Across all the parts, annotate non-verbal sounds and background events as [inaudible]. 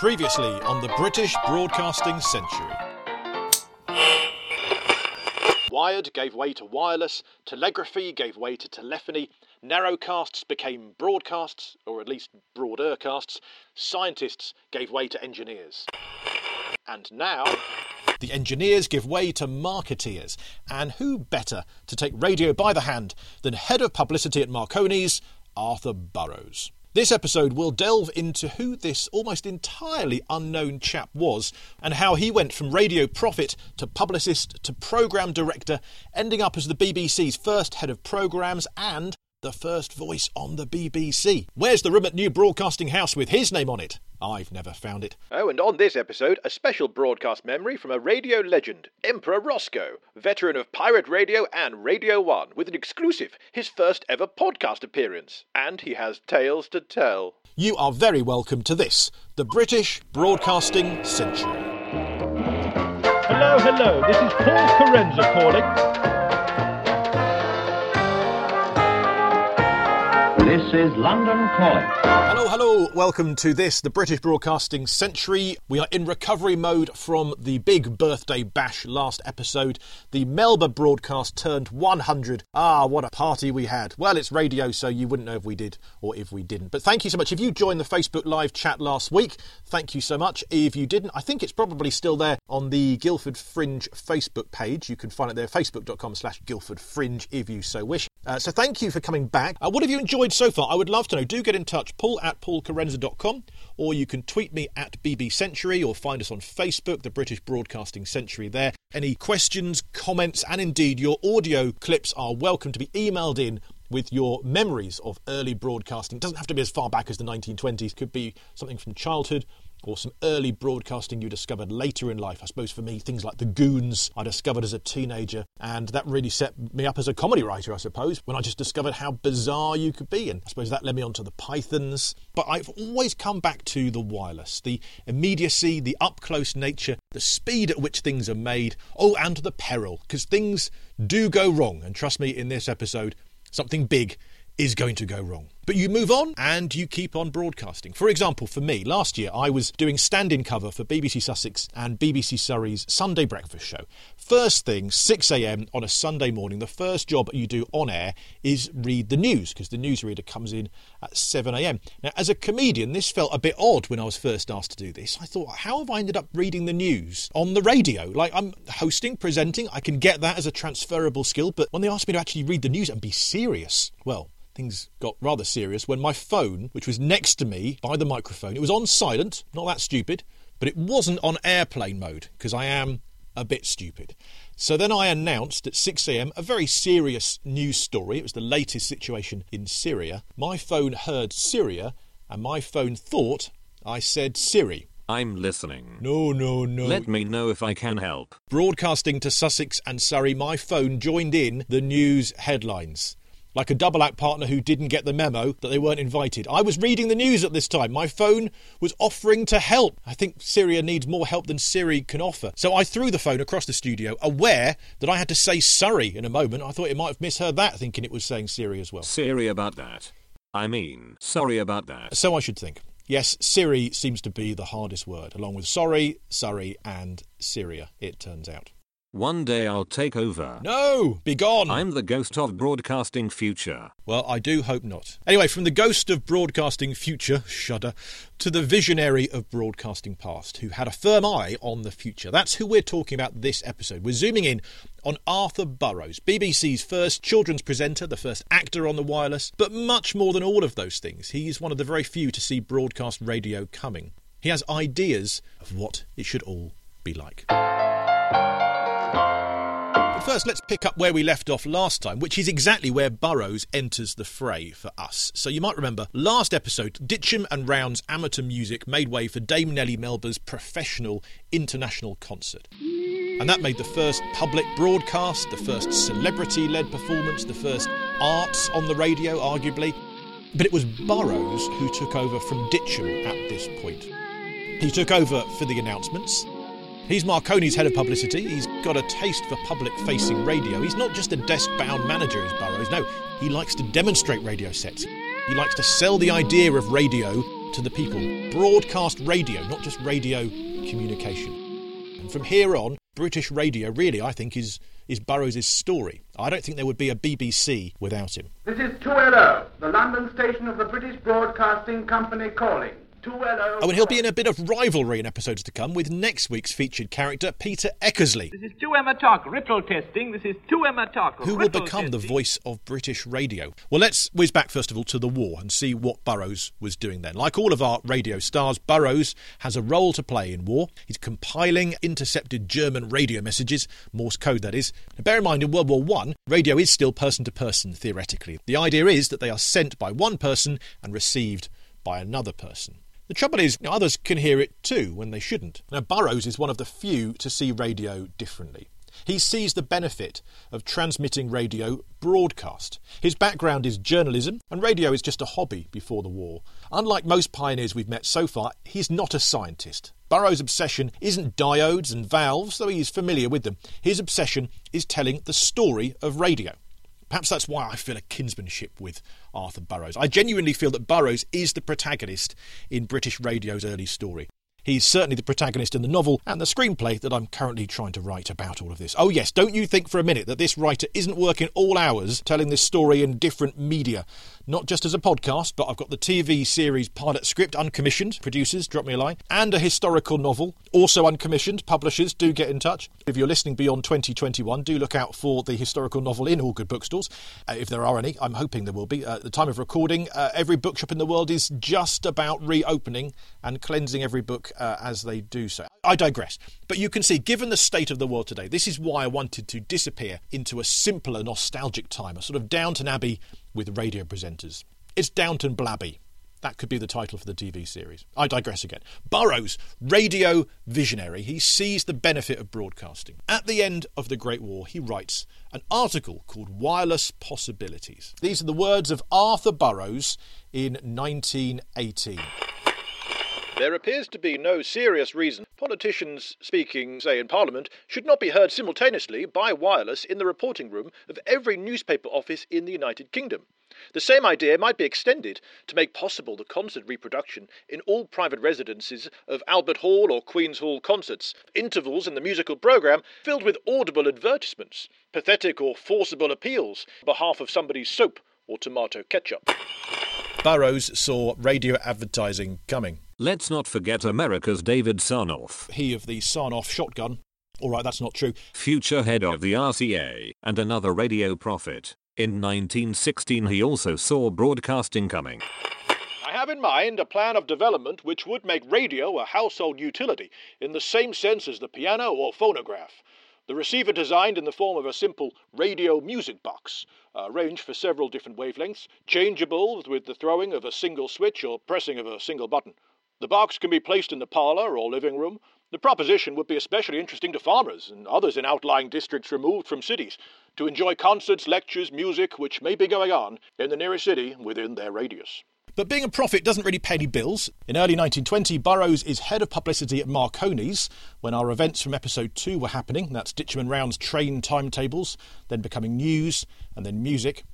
Previously on the British Broadcasting Century. Wired gave way to wireless, telegraphy gave way to telephony, narrowcasts became broadcasts, or at least broadercasts, scientists gave way to engineers. And now, the engineers give way to marketeers. And who better to take radio by the hand than head of publicity at Marconi's, Arthur Burrows? This episode will delve into who this almost entirely unknown chap was and how he went from radio prophet to publicist to programme director, ending up as the BBC's first head of programmes and the first voice on the BBC. Where's the room at New Broadcasting House with his name on it? I've never found it. Oh, and on this episode, a special broadcast memory from a radio legend, Emperor Rosko, veteran of pirate radio and Radio 1, with an exclusive, his first ever podcast appearance. And he has tales to tell. You are very welcome to this, the British Broadcasting Century. Hello, hello, this is Paul Kerensa calling. This is London Calling. Hello, hello. Welcome to this, the British Broadcasting Century. We are in recovery mode from the big birthday bash last episode. The Melba broadcast turned 100. Ah, what a party we had. Well, it's radio, so you wouldn't know if we did or if we didn't. But thank you so much. If you joined the Facebook Live chat last week, thank you so much. If you didn't, I think it's probably still there on the Guildford Fringe Facebook page. You can find it there, facebook.com slash Guildford Fringe, if you so wish. Uh, so thank you for coming back. Uh, what have you enjoyed so far? I would love to know. Do get in touch, paul at paulkerensa.com, or you can tweet me at BB Century or find us on Facebook, the British Broadcasting Century there. Any questions, comments, and indeed your audio clips are welcome to be emailed in with your memories of early broadcasting. It doesn't have to be as far back as the 1920s, it could be something from childhood or some early broadcasting you discovered later in life. I suppose for me, things like The Goons I discovered as a teenager, and that really set me up as a comedy writer, I suppose, when I just discovered how bizarre you could be. And I suppose that led me on to The Pythons. But I've always come back to the wireless, the immediacy, the up close nature, the speed at which things are made, oh, and the peril, because things do go wrong. And trust me, in this episode, something big is going to go wrong. But you move on and you keep on broadcasting. For example, for me, last year I was doing stand in cover for BBC Sussex and BBC Surrey's Sunday breakfast show. First thing, 6am on a Sunday morning, the first job you do on air is read the news because the newsreader comes in at 7am. Now, as a comedian, this felt a bit odd when I was first asked to do this. I thought, how have I ended up reading the news on the radio? Like, I'm hosting, presenting, I can get that as a transferable skill, but when they asked me to actually read the news and be serious, well, things got rather serious when my phone, which was next to me by the microphone, it was on silent, not that stupid, but it wasn't on airplane mode because I am a bit stupid. So then I announced at 6am a very serious news story. It was the latest situation in Syria. My phone heard Syria and my phone thought I said Siri. I'm listening. No, no, no. Let me know if I can help. Broadcasting to Sussex and Surrey, my phone joined in the news headlines like a double act partner who didn't get the memo that they weren't invited. I was reading the news at this time. My phone was offering to help. I think Syria needs more help than Siri can offer. So I threw the phone across the studio, aware that I had to say Surrey in a moment. I thought it might have misheard that, thinking it was saying Siri as well. Siri about that. I mean, sorry about that. So I should think. Yes, Siri seems to be the hardest word, along with sorry, Surrey, and Syria, it turns out. One day I'll take over. No, be gone. I'm the ghost of broadcasting future. Well, I do hope not. Anyway, from the ghost of broadcasting future, shudder, to the visionary of broadcasting past, who had a firm eye on the future. That's who we're talking about this episode. We're zooming in on Arthur Burrows, BBC's first children's presenter, the first actor on the wireless, but much more than all of those things. He's one of the very few to see broadcast radio coming. He has ideas of what it should all be like. First, let's pick up where we left off last time, which is exactly where Burrows enters the fray for us. So you might remember last episode, Ditcham and Round's amateur music made way for Dame Nellie Melba's professional international concert. And that made the first public broadcast, the first celebrity led performance, the first arts on the radio, arguably. But it was Burrows who took over from Ditcham at this point. He took over for the announcements, He's Marconi's head of publicity. He's got a taste for public facing radio. He's not just a desk bound manager, as Burrows. No, he likes to demonstrate radio sets. He likes to sell the idea of radio to the people. Broadcast radio, not just radio communication. And from here on, British radio really, I think, is, is Burrows' story. I don't think there would be a BBC without him. This is 2LO, the London station of the British Broadcasting Company calling. 2LO. Oh, and he'll be in a bit of rivalry in episodes to come with next week's featured character, Peter Eckersley, This is 2Emma Talk, Writtle testing. This is 2Emma Talk. who will Ripple become the voice of British radio. Well, let's whiz back first of all to the war and see what Burrows was doing then. Like all of our radio stars, Burrows has a role to play in war. He's compiling intercepted German radio messages, Morse code that is. Now, bear in mind, in World War One, radio is still person to person, theoretically. The idea is that they are sent by one person and received by another person. The trouble is, others can hear it too when they shouldn't. Now, Burrows is one of the few to see radio differently. He sees the benefit of transmitting radio broadcast. His background is journalism, and radio is just a hobby before the war. Unlike most pioneers we've met so far, he's not a scientist. Burrows' obsession isn't diodes and valves, though he is familiar with them. His obsession is telling the story of radio. Perhaps that's why I feel a kinsmanship with Arthur Burrows. I genuinely feel that Burrows is the protagonist in British radio's early story. He's certainly the protagonist in the novel and the screenplay that I'm currently trying to write about all of this. Oh, yes, don't you think for a minute that this writer isn't working all hours telling this story in different media? Not just as a podcast, but I've got the TV series pilot script uncommissioned. Producers, drop me a line. And a historical novel, also uncommissioned. Publishers, do get in touch. If you're listening beyond 2021, do look out for the historical novel in all good bookstores. Uh, if there are any, I'm hoping there will be. Uh, at the time of recording, uh, every bookshop in the world is just about reopening and cleansing every book uh, as they do so. I digress. But you can see, given the state of the world today, this is why I wanted to disappear into a simpler, nostalgic time, a sort of Downton Abbey with radio presenters. It's Downton Blabby. That could be the title for the TV series. I digress again. Burrows, radio visionary, he sees the benefit of broadcasting. At the end of the Great War, he writes an article called Wireless Possibilities. These are the words of Arthur Burrows in 1918. There appears to be no serious reason politicians speaking, say, in Parliament, should not be heard simultaneously by wireless in the reporting room of every newspaper office in the United Kingdom. The same idea might be extended to make possible the concert reproduction in all private residences of Albert Hall or Queen's Hall concerts, intervals in the musical programme filled with audible advertisements, pathetic or forcible appeals on behalf of somebody's soap or tomato ketchup. Burrows saw radio advertising coming. Let's not forget America's David Sarnoff, He of the Sarnoff shotgun. All right, that's not true. future head of the RCA, and another radio prophet. In 1916 he also saw broadcasting coming. I have in mind a plan of development which would make radio a household utility in the same sense as the piano or phonograph. The receiver designed in the form of a simple radio music box, uh, arranged for several different wavelengths, changeable with the throwing of a single switch or pressing of a single button. The box can be placed in the parlour or living room. The proposition would be especially interesting to farmers and others in outlying districts removed from cities to enjoy concerts, lectures, music which may be going on in the nearest city within their radius. But being a prophet doesn't really pay any bills. In early 1920, Burrows is head of publicity at Marconi's when our events from episode 2 were happening. That's Ditcham and Round's train timetables, then becoming news, and then music.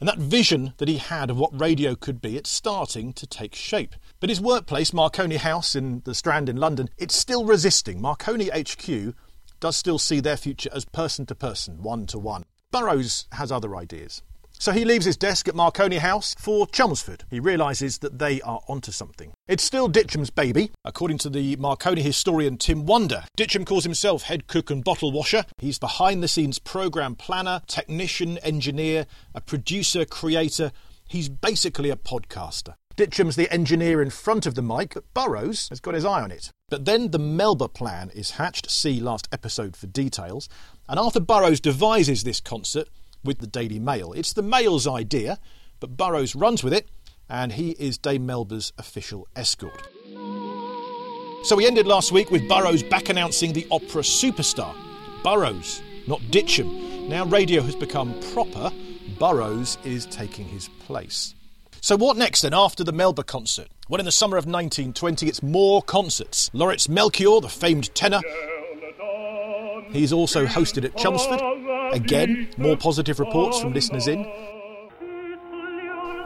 And that vision that he had of what radio could be, it's starting to take shape. But his workplace, Marconi House in the Strand in London, it's still resisting. Marconi HQ does still see their future as person to person, one to one. Burrows has other ideas. So he leaves his desk at Marconi House for Chelmsford. He realises that they are onto something. It's still Ditcham's baby, according to the Marconi historian Tim Wander. Ditcham calls himself head cook and bottle washer. He's behind the scenes program planner, technician, engineer, a producer, creator. He's basically a podcaster. Ditcham's the engineer in front of the mic, but Burrows has got his eye on it. But then the Melba plan is hatched. See last episode for details. And Arthur Burrows devises this concert with the Daily Mail. It's the Mail's idea, but Burrows runs with it, and he is Dame Melba's official escort. So we ended last week with Burrows back announcing the opera superstar. Burrows, not Ditcham. Now radio has become proper, Burrows is taking his place. So what next then after the Melba concert? Well, in the summer of 1920, it's more concerts. Lawrence Melchior, the famed tenor, he's also hosted at Chelmsford. Again, more positive reports from listeners in.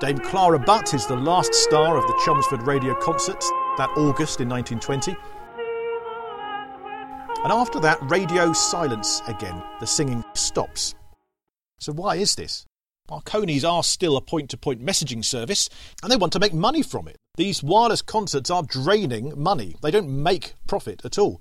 Dame Clara Butt is the last star of the Chelmsford Radio Concerts that August in 1920. And after that, radio silence again. The singing stops. So, why is this? Marconi's are still a point to point messaging service, and they want to make money from it. These wireless concerts are draining money, they don't make profit at all.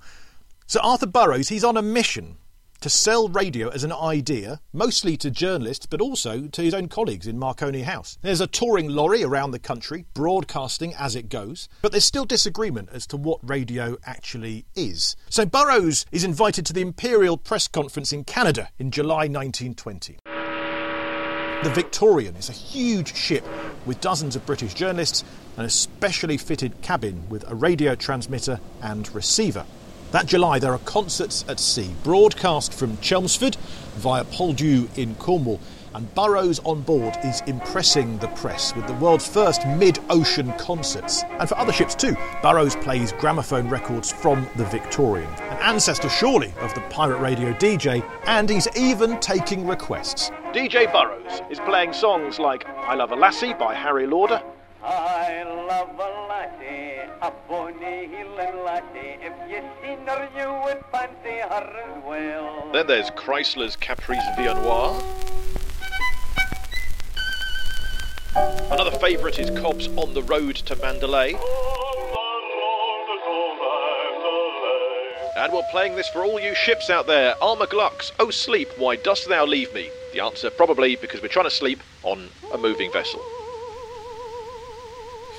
So, Arthur Burrows, he's on a mission to sell radio as an idea, mostly to journalists, but also to his own colleagues in Marconi House. There's a touring lorry around the country, broadcasting as it goes, but there's still disagreement as to what radio actually is. So Burrows is invited to the Imperial Press Conference in Canada in July 1920. The Victorian is a huge ship with dozens of British journalists and a specially fitted cabin with a radio transmitter and receiver. That July, there are concerts at sea, broadcast from Chelmsford via Poldhu in Cornwall. And Burrows on board is impressing the press with the world's first mid ocean concerts. And for other ships too, Burrows plays gramophone records from the Victorian, an ancestor surely of the pirate radio DJ, and he's even taking requests. DJ Burrows is playing songs like I Love a Lassie by Harry Lauder. I love a Then there's Kreisler's Caprice Viennois. Another favourite is Cobb's On the Road to Mandalay. And we're playing this for all you ships out there. Armaglucks, oh sleep, why dost thou leave me? The answer probably because we're trying to sleep on a moving vessel.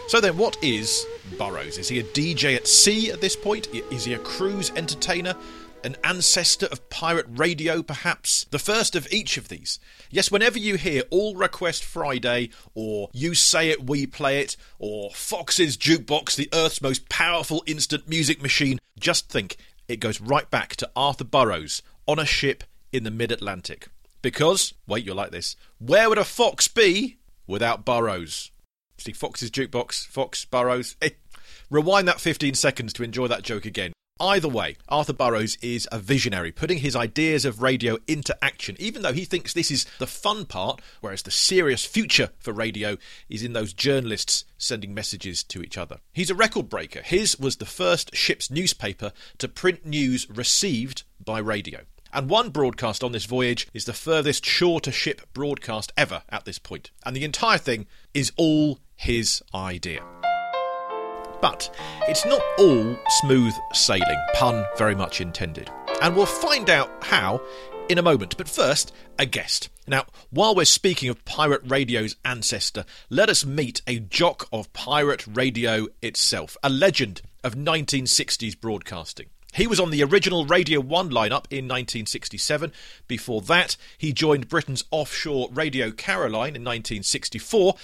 So then, what is Burrows? Is he a DJ at sea at this point? Is he a cruise entertainer? An ancestor of pirate radio, perhaps? The first of each of these. Yes, whenever you hear All Request Friday, or You Say It, We Play It, or Fox's Jukebox, the Earth's most powerful instant music machine, just think it goes right back to Arthur Burrows on a ship in the mid Atlantic. Because, wait, you'll like this, where would a fox be without Burrows? See, Fox's jukebox, Fox, Burrows. Eh. Rewind that 15 seconds to enjoy that joke again. Either way, Arthur Burrows is a visionary, putting his ideas of radio into action, even though he thinks this is the fun part, whereas the serious future for radio is in those journalists sending messages to each other. He's a record breaker. His was the first ship's newspaper to print news received by radio. And one broadcast on this voyage is the furthest shore to ship broadcast ever at this point. And the entire thing is all his idea. But it's not all smooth sailing, pun very much intended. And we'll find out how in a moment. But first, a guest. Now, while we're speaking of pirate radio's ancestor, let us meet a jock of pirate radio itself, a legend of 1960s broadcasting. He was on the original Radio 1 lineup in 1967. Before that, he joined Britain's offshore Radio Caroline in 1964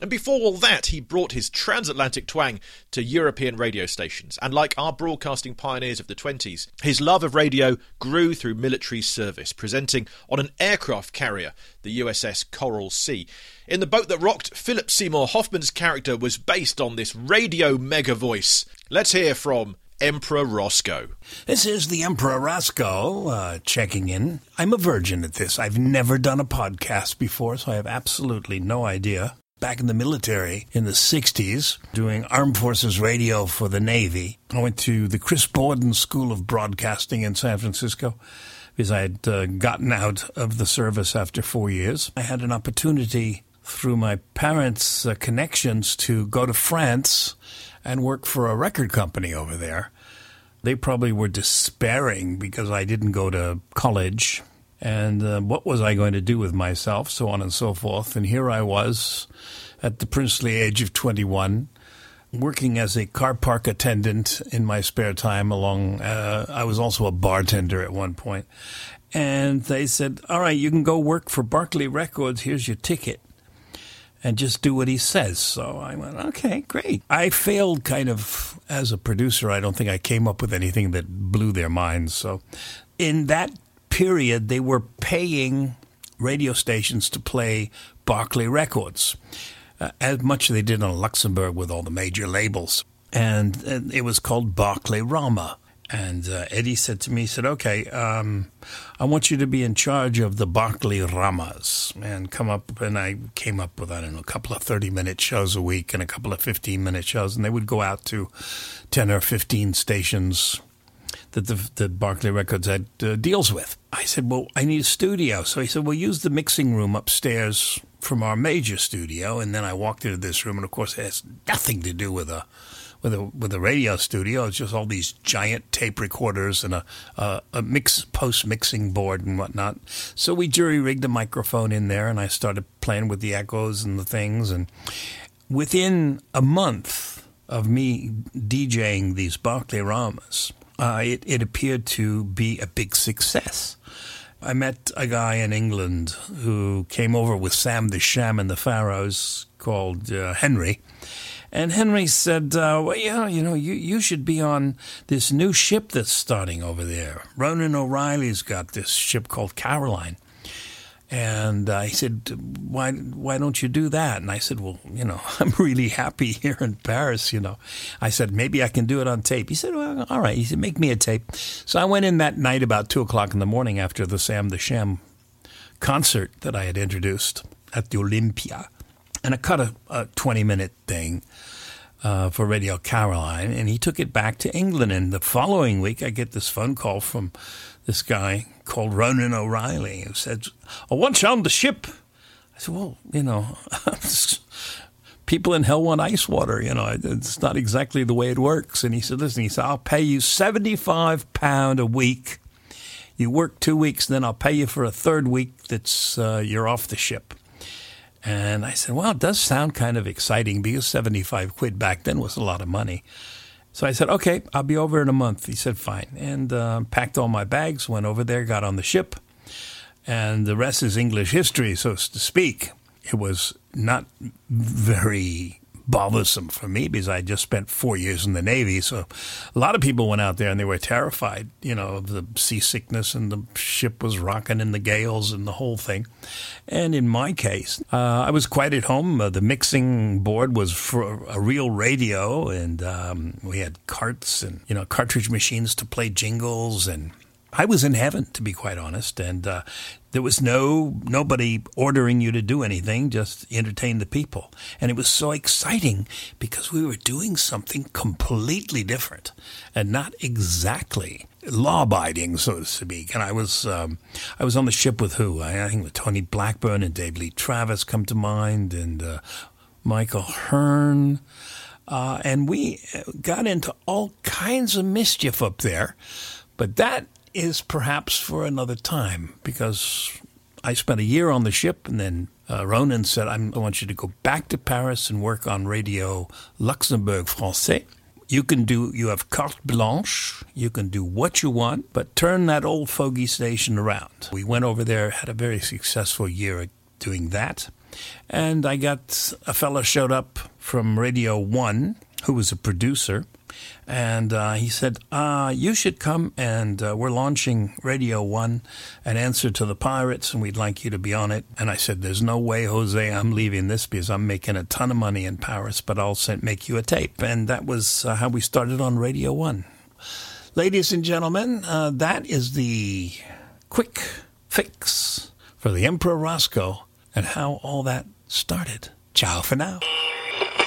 and before all that, he brought his transatlantic twang to European radio stations. And like our broadcasting pioneers of the 20s, his love of radio grew through military service, presenting on an aircraft carrier, the USS Coral Sea. In the boat that rocked, Philip Seymour Hoffman's character was based on this radio mega voice. Let's hear from Emperor Rosko. This is the Emperor Rosko uh, checking in. I'm a virgin at this. I've never done a podcast before, so I have absolutely no idea back in the military in the 60s doing armed forces radio for the Navy. I went to the Chris Boden School of Broadcasting in San Francisco because I had uh, gotten out of the service after four years. I had an opportunity through my parents' uh, connections to go to France and work for a record company over there. They probably were despairing because I didn't go to college and uh, what was I going to do with myself, so on and so forth. And here I was at the princely age of 21, working as a car park attendant in my spare time. Along, uh, I was also a bartender at one point. point, and they said, "All right, you can go work for Barclay Records. Here's your ticket." And just do what he says. So I went, okay, great. I failed kind of as a producer. I don't think I came up with anything that blew their minds. So in that period, they were paying radio stations to play Barclay Records, uh, as much as they did in Luxembourg with all the major labels. And, and it was called Barclay Rama. And uh, Eddie said to me, he said, okay, um, I want you to be in charge of the Barclay Ramas and come up. And I came up with, I don't know, a couple of 30 minute shows a week and a couple of 15 minute shows. And they would go out to 10 or 15 stations that the Barclay Records had uh, deals with. I said, "Well, I need a studio." So he said, "Well, use the mixing room upstairs from our major studio." And then I walked into this room, and of course, it has nothing to do with a with a with a radio studio. It's just all these giant tape recorders and a a, a mix post mixing board and whatnot. So we jury rigged a microphone in there, and I started playing with the echoes and the things. And within a month of me DJing these Barclay Ramas, uh, it, it appeared to be a big success. I met a guy in England who came over with Sam the Sham and the Pharaohs called uh, Henry. And Henry said, uh, well, yeah, you know, you, you should be on this new ship that's starting over there. Ronan O'Rahilly's got this ship called Caroline. And uh, he said, "Why, why don't you do that?" And I said, "Well, you know, [laughs] I'm really happy here in Paris. You know." I said, "Maybe I can do it on tape." He said, "Well, all right." He said, "Make me a tape." So I went in that night about two o'clock in the morning after the Sam the Sham concert that I had introduced at the Olympia, and I cut a, a twenty-minute thing. Uh, for Radio Caroline, and he took it back to England. And the following week, I get this phone call from this guy called Ronan O'Rahilly who said, I want you on the ship. I said, Well, you know, [laughs] people in hell want ice water. You know, it's not exactly the way it works. And he said, Listen, he said, I'll pay you £75 a week. You work two weeks, then I'll pay you for a third week that's uh, you're off the ship. And I said, Well, it does sound kind of exciting because 75 quid back then was a lot of money. So I said, okay, I'll be over in a month. He said, fine. And uh, packed all my bags, went over there, got on the ship. And the rest is English history, so to speak. It was not very bothersome for me because I just spent four years in the Navy. So a lot of people went out there and they were terrified, you know, of the seasickness and the ship was rocking in the gales and the whole thing. And in my case, uh, I was quite at home. Uh, the mixing board was for a real radio and um, we had carts and, you know, cartridge machines to play jingles and I was in heaven, to be quite honest, and uh, there was no nobody ordering you to do anything, just entertain the people, and it was so exciting because we were doing something completely different and not exactly law-abiding, so to speak. And I was um, I was on the ship with who? I, I think with Tony Blackburn and Dave Lee Travis come to mind, and uh, Michael Hearn. Uh, and we got into all kinds of mischief up there. But that is perhaps for another time because I spent a year on the ship and then uh, Ronan said, I want you to go back to Paris and work on Radio Luxembourg Francais. You can do, you have carte blanche, you can do what you want, but turn that old fogey station around. We went over there, had a very successful year doing that. And I got a fellow showed up from Radio 1 who was a producer and uh, he said, uh, "You should come, and uh, we're launching Radio One, an answer to the pirates, and we'd like you to be on it." And I said, "There's no way, Jose, I'm leaving this because I'm making a ton of money in Paris, but I'll send, make you a tape." And that was uh, how we started on Radio One. Ladies and gentlemen, uh, that is the quick fix for the Emperor Rosko and how all that started. Ciao for now.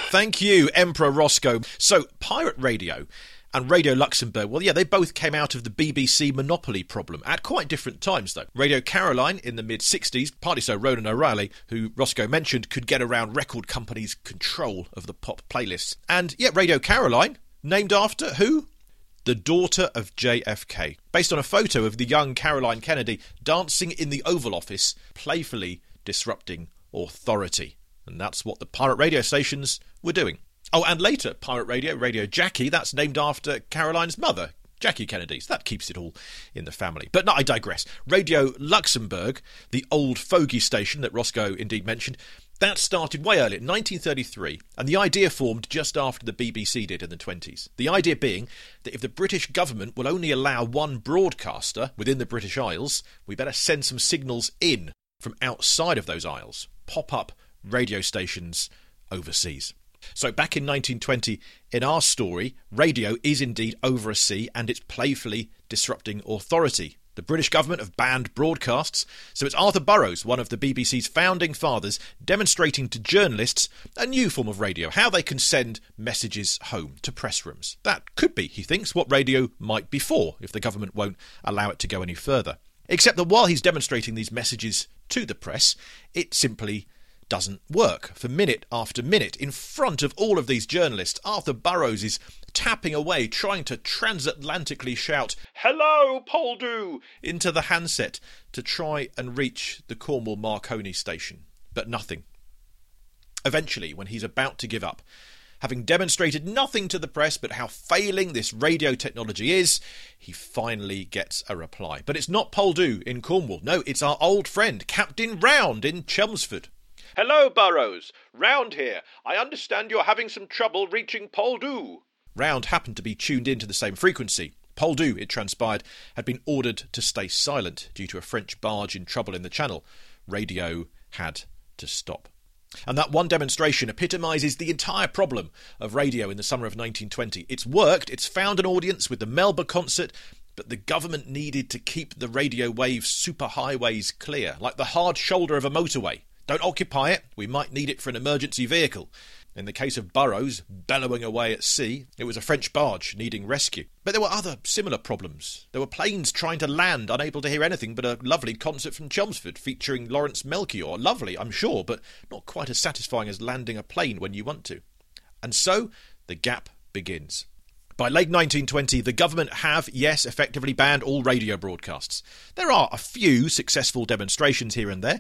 Thank you, Emperor Rosko. So, Pirate Radio and Radio Luxembourg, well, yeah, they both came out of the BBC monopoly problem at quite different times, though. Radio Caroline in the mid 60s, partly so Ronan O'Rahilly, who Rosko mentioned, could get around record companies' control of the pop playlists. And, yeah, Radio Caroline, named after who? The daughter of JFK, based on a photo of the young Caroline Kennedy dancing in the Oval Office, playfully disrupting authority. And that's what the pirate radio stations were doing. Oh, and later, pirate radio, Radio Jackie, that's named after Caroline's mother, Jackie Kennedy. So that keeps it all in the family. But no, I digress. Radio Luxembourg, the old fogey station that Rosko indeed mentioned, that started way earlier, 1933, and the idea formed just after the BBC did in the 20s. The idea being that if the British government will only allow one broadcaster within the British Isles, we better send some signals in from outside of those isles. Pop up radio stations overseas. So, back in 1920, in our story, radio is indeed over a sea and it's playfully disrupting authority. The British government have banned broadcasts, so it's Arthur Burrows, one of the BBC's founding fathers, demonstrating to journalists a new form of radio, how they can send messages home to press rooms. That could be, he thinks, what radio might be for if the government won't allow it to go any further. Except that while he's demonstrating these messages to the press, it simply doesn't work. For minute after minute, in front of all of these journalists, Arthur Burrows is tapping away, trying to transatlantically shout, Hello, Poldhu! into the handset to try and reach the Cornwall Marconi station. But nothing. Eventually, when he's about to give up, having demonstrated nothing to the press but how failing this radio technology is, he finally gets a reply. But it's not Poldhu in Cornwall. No, it's our old friend, Captain Round in Chelmsford. Hello, Burrows. Round here. I understand you're having some trouble reaching Poldhu. Round happened to be tuned into the same frequency. Poldhu, it transpired, had been ordered to stay silent due to a French barge in trouble in the channel. Radio had to stop. And that one demonstration epitomises the entire problem of radio in the summer of 1920. It's worked, it's found an audience with the Melba concert, but the government needed to keep the radio wave superhighways clear, like the hard shoulder of a motorway. Don't occupy it, we might need it for an emergency vehicle. In the case of Burrows, bellowing away at sea, it was a French barge needing rescue. But there were other similar problems. There were planes trying to land, unable to hear anything but a lovely concert from Chelmsford featuring Lawrence Melchior. Lovely, I'm sure, but not quite as satisfying as landing a plane when you want to. And so the gap begins. By late 1920, the government have, yes, effectively banned all radio broadcasts. There are a few successful demonstrations here and there.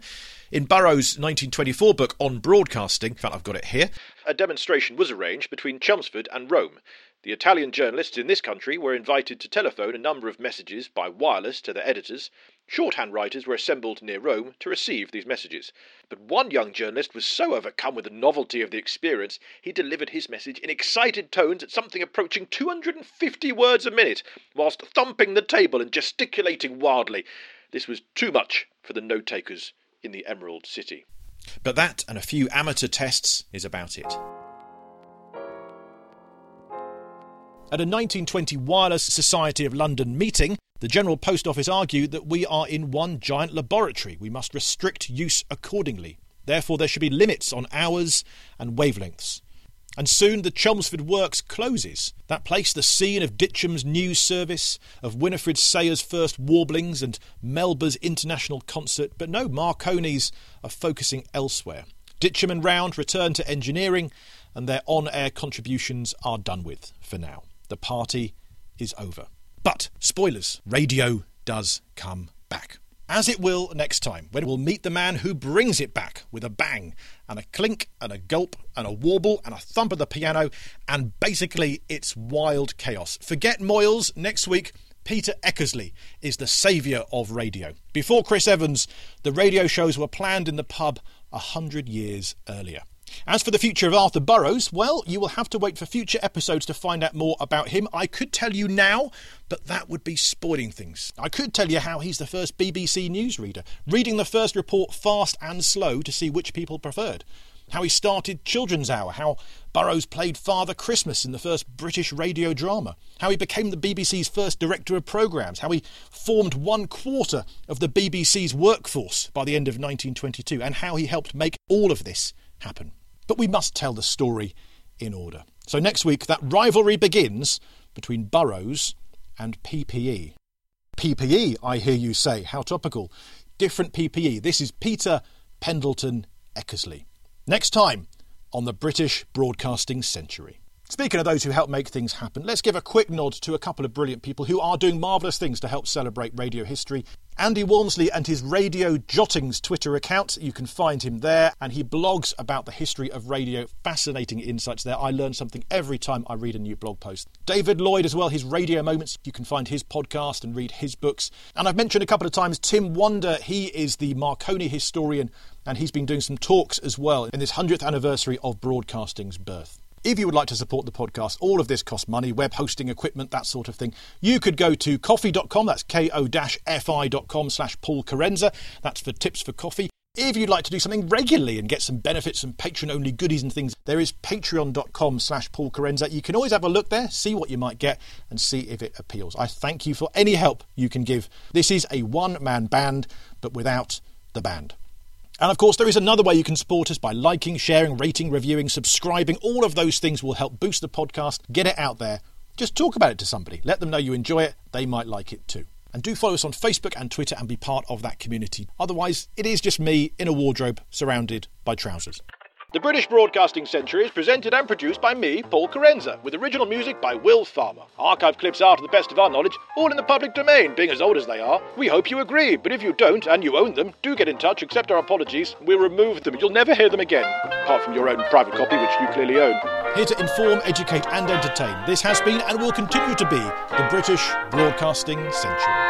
In Burrows' 1924 book on broadcasting, in fact, I've got it here, A demonstration was arranged between Chelmsford and Rome. The Italian journalists in this country were invited to telephone a number of messages by wireless to their editors. Shorthand writers were assembled near Rome to receive these messages. But one young journalist was so overcome with the novelty of the experience, he delivered his message in excited tones at something approaching 250 words a minute, whilst thumping the table and gesticulating wildly. This was too much for the note takers in the Emerald City. but that and a few amateur tests is about it. At a 1920 Wireless Society of London meeting, the General Post Office argued that we are in one giant laboratory. We must restrict use accordingly. Therefore, there should be limits on hours and wavelengths. And soon the Chelmsford Works closes. That place, the scene of Ditcham's news service, of Winifred Sayer's first warblings and Melba's international concert. But no, Marconi's are focusing elsewhere. Ditcham and Round return to engineering, and their on air contributions are done with for now. The party is over. But, spoilers, radio does come back. As it will next time, when we'll meet the man who brings it back with a bang, and a clink, and a gulp, and a warble, and a thump of the piano, and basically it's wild chaos. Forget Moyles, next week, Peter Eckersley is the saviour of radio. Before Chris Evans, the radio shows were planned in the pub a hundred years earlier. As for the future of Arthur Burrows, well, you will have to wait for future episodes to find out more about him. I could tell you now, but that would be spoiling things. I could tell you how he's the first BBC newsreader, reading the first report fast and slow to see which people preferred. How he started Children's Hour, how Burrows played Father Christmas in the first British radio drama, how he became the BBC's first director of programmes, how he formed one quarter of the BBC's workforce by the end of 1922, and how he helped make all of this happen. But we must tell the story in order. So next week, that rivalry begins between Burrows and PPE. PPE, I hear you say. How topical. Different PPE. This is Peter Pendleton Eckersley. Next time on the British Broadcasting Century. Speaking of those who help make things happen, let's give a quick nod to a couple of brilliant people who are doing marvellous things to help celebrate radio history. Andy Walmsley and his Radio Jottings Twitter account. You can find him there, and he blogs about the history of radio. Fascinating insights there. I learn something every time I read a new blog post. David Lloyd as well, his Radio Moments. You can find his podcast and read his books. And I've mentioned a couple of times Tim Wander, he is the Marconi historian, and he's been doing some talks as well in this 100th anniversary of broadcasting's birth. If you would like to support the podcast, all of this costs money, web hosting equipment, that sort of thing. You could go to ko-fi.com, that's ko-fi.com slash Paul Kerensa. That's for tips for coffee. If you'd like to do something regularly and get some benefits and patron-only goodies and things, there is patreon.com slash Paul Kerensa. You can always have a look there, see what you might get, and see if it appeals. I thank you for any help you can give. This is a one-man band, but without the band. And of course, there is another way you can support us by liking, sharing, rating, reviewing, subscribing. All of those things will help boost the podcast, get it out there. Just talk about it to somebody. Let them know you enjoy it. They might like it too. And do follow us on Facebook and Twitter and be part of that community. Otherwise, it is just me in a wardrobe surrounded by trousers. The British Broadcasting Century is presented and produced by me, Paul Kerensa, with original music by Will Farmer. Archive clips are, to the best of our knowledge, all in the public domain, being as old as they are. We hope you agree, but if you don't and you own them, do get in touch, accept our apologies, we'll remove them. You'll never hear them again, apart from your own private copy, which you clearly own. Here to inform, educate, and entertain, this has been and will continue to be the British Broadcasting Century.